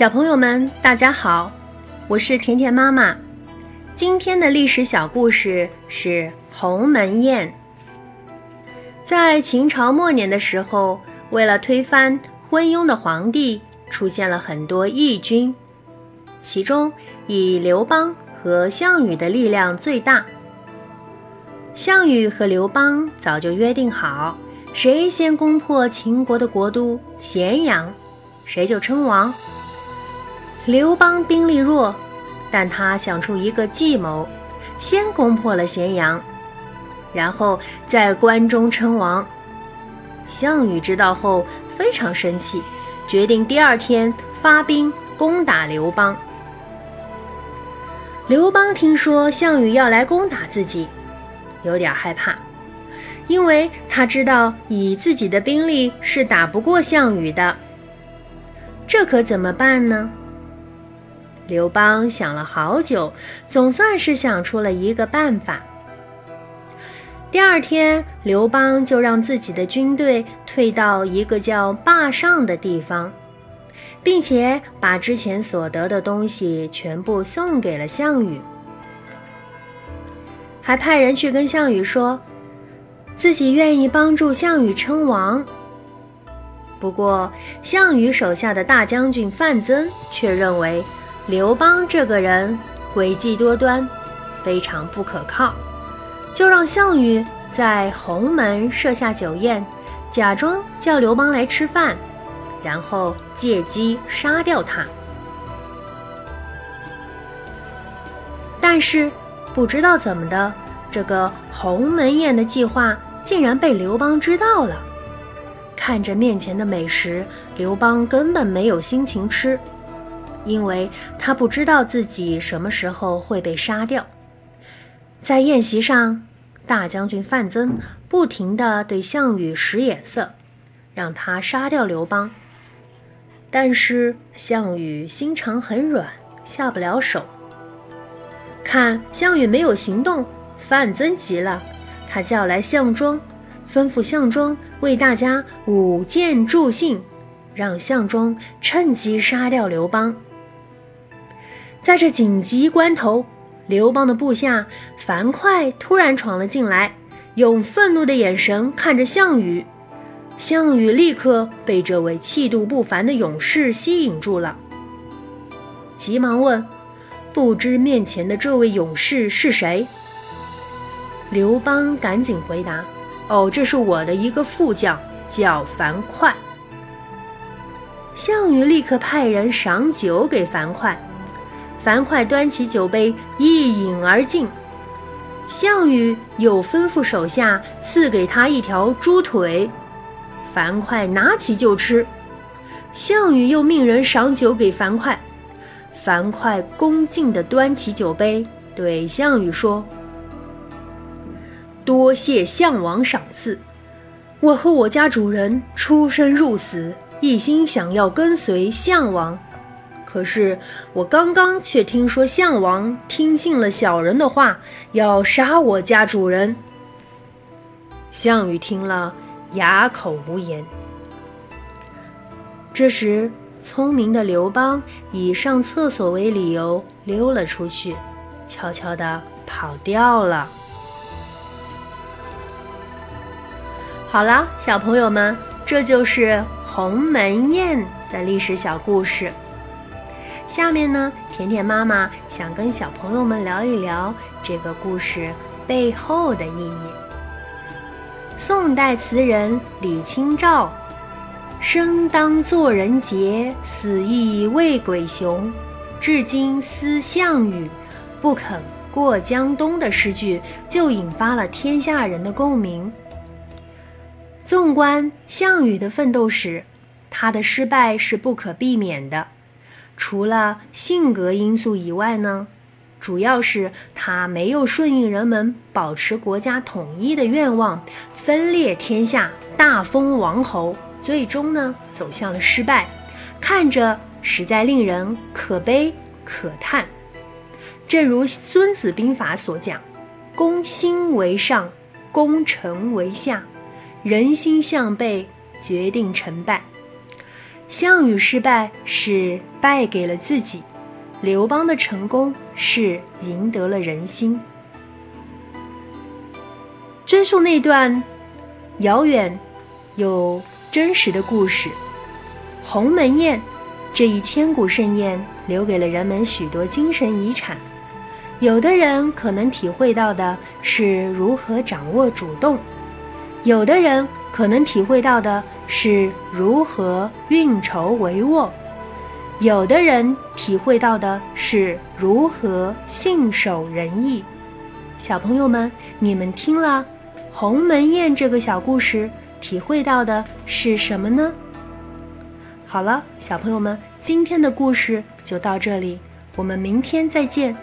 小朋友们，大家好，我是甜甜妈妈。今天的历史小故事是鸿门宴。在秦朝末年的时候，为了推翻昏庸的皇帝，出现了很多义军，其中以刘邦和项羽的力量最大。项羽和刘邦早就约定好，谁先攻破秦国的国都咸阳，谁就称王。刘邦兵力弱，但他想出一个计谋，先攻破了咸阳，然后在关中称王。项羽知道后非常生气，决定第二天发兵攻打刘邦。刘邦听说项羽要来攻打自己，有点害怕，因为他知道以自己的兵力是打不过项羽的。这可怎么办呢？刘邦想了好久，总算是想出了一个办法。第二天，刘邦就让自己的军队退到一个叫霸上的地方，并且把之前所得的东西全部送给了项羽，还派人去跟项羽说，自己愿意帮助项羽称王。不过，项羽手下的大将军范增却认为。刘邦这个人诡计多端，非常不可靠，就让项羽在鸿门设下酒宴，假装叫刘邦来吃饭，然后借机杀掉他。但是不知道怎么的，这个鸿门宴的计划竟然被刘邦知道了。看着面前的美食，刘邦根本没有心情吃。因为他不知道自己什么时候会被杀掉。在宴席上，大将军范增不停地对项羽使眼色，让他杀掉刘邦。但是项羽心肠很软，下不了手。看项羽没有行动，范增急了，他叫来项庄，吩咐项庄为大家舞剑助兴，让项庄趁机杀掉刘邦。在这紧急关头，刘邦的部下樊哙突然闯了进来，用愤怒的眼神看着项羽。项羽立刻被这位气度不凡的勇士吸引住了，急忙问：“不知面前的这位勇士是谁？”刘邦赶紧回答：“哦，这是我的一个副将，叫樊哙。”项羽立刻派人赏酒给樊哙。樊哙端起酒杯，一饮而尽。项羽又吩咐手下赐给他一条猪腿，樊哙拿起就吃。项羽又命人赏酒给樊哙，樊哙恭敬地端起酒杯，对项羽说：“多谢项王赏赐，我和我家主人出生入死，一心想要跟随项王。”可是我刚刚却听说项王听信了小人的话，要杀我家主人。项羽听了，哑口无言。这时，聪明的刘邦以上厕所为理由溜了出去，悄悄地跑掉了。好了，小朋友们，这就是鸿门宴的历史小故事。下面呢，甜甜妈妈想跟小朋友们聊一聊这个故事背后的意义。宋代词人李清照：“生当作人杰，死亦为鬼雄。至今思项羽，不肯过江东”的诗句，就引发了天下人的共鸣。纵观项羽的奋斗史，他的失败是不可避免的。除了性格因素以外呢，主要是他没有顺应人们保持国家统一的愿望，分裂天下，大封王侯，最终呢走向了失败，看着实在令人可悲可叹。正如《孙子兵法》所讲：“攻心为上，攻城为下，人心向背，决定成败。”项羽失败是。败给了自己。刘邦的成功是赢得了人心。追溯那段遥远又真实的故事，鸿门宴这一千古盛宴留给了人们许多精神遗产。有的人可能体会到的是如何掌握主动，有的人可能体会到的是如何运筹帷幄。有的人体会到的是如何信守仁义，小朋友们，你们听了《鸿门宴》这个小故事，体会到的是什么呢？好了，小朋友们，今天的故事就到这里，我们明天再见。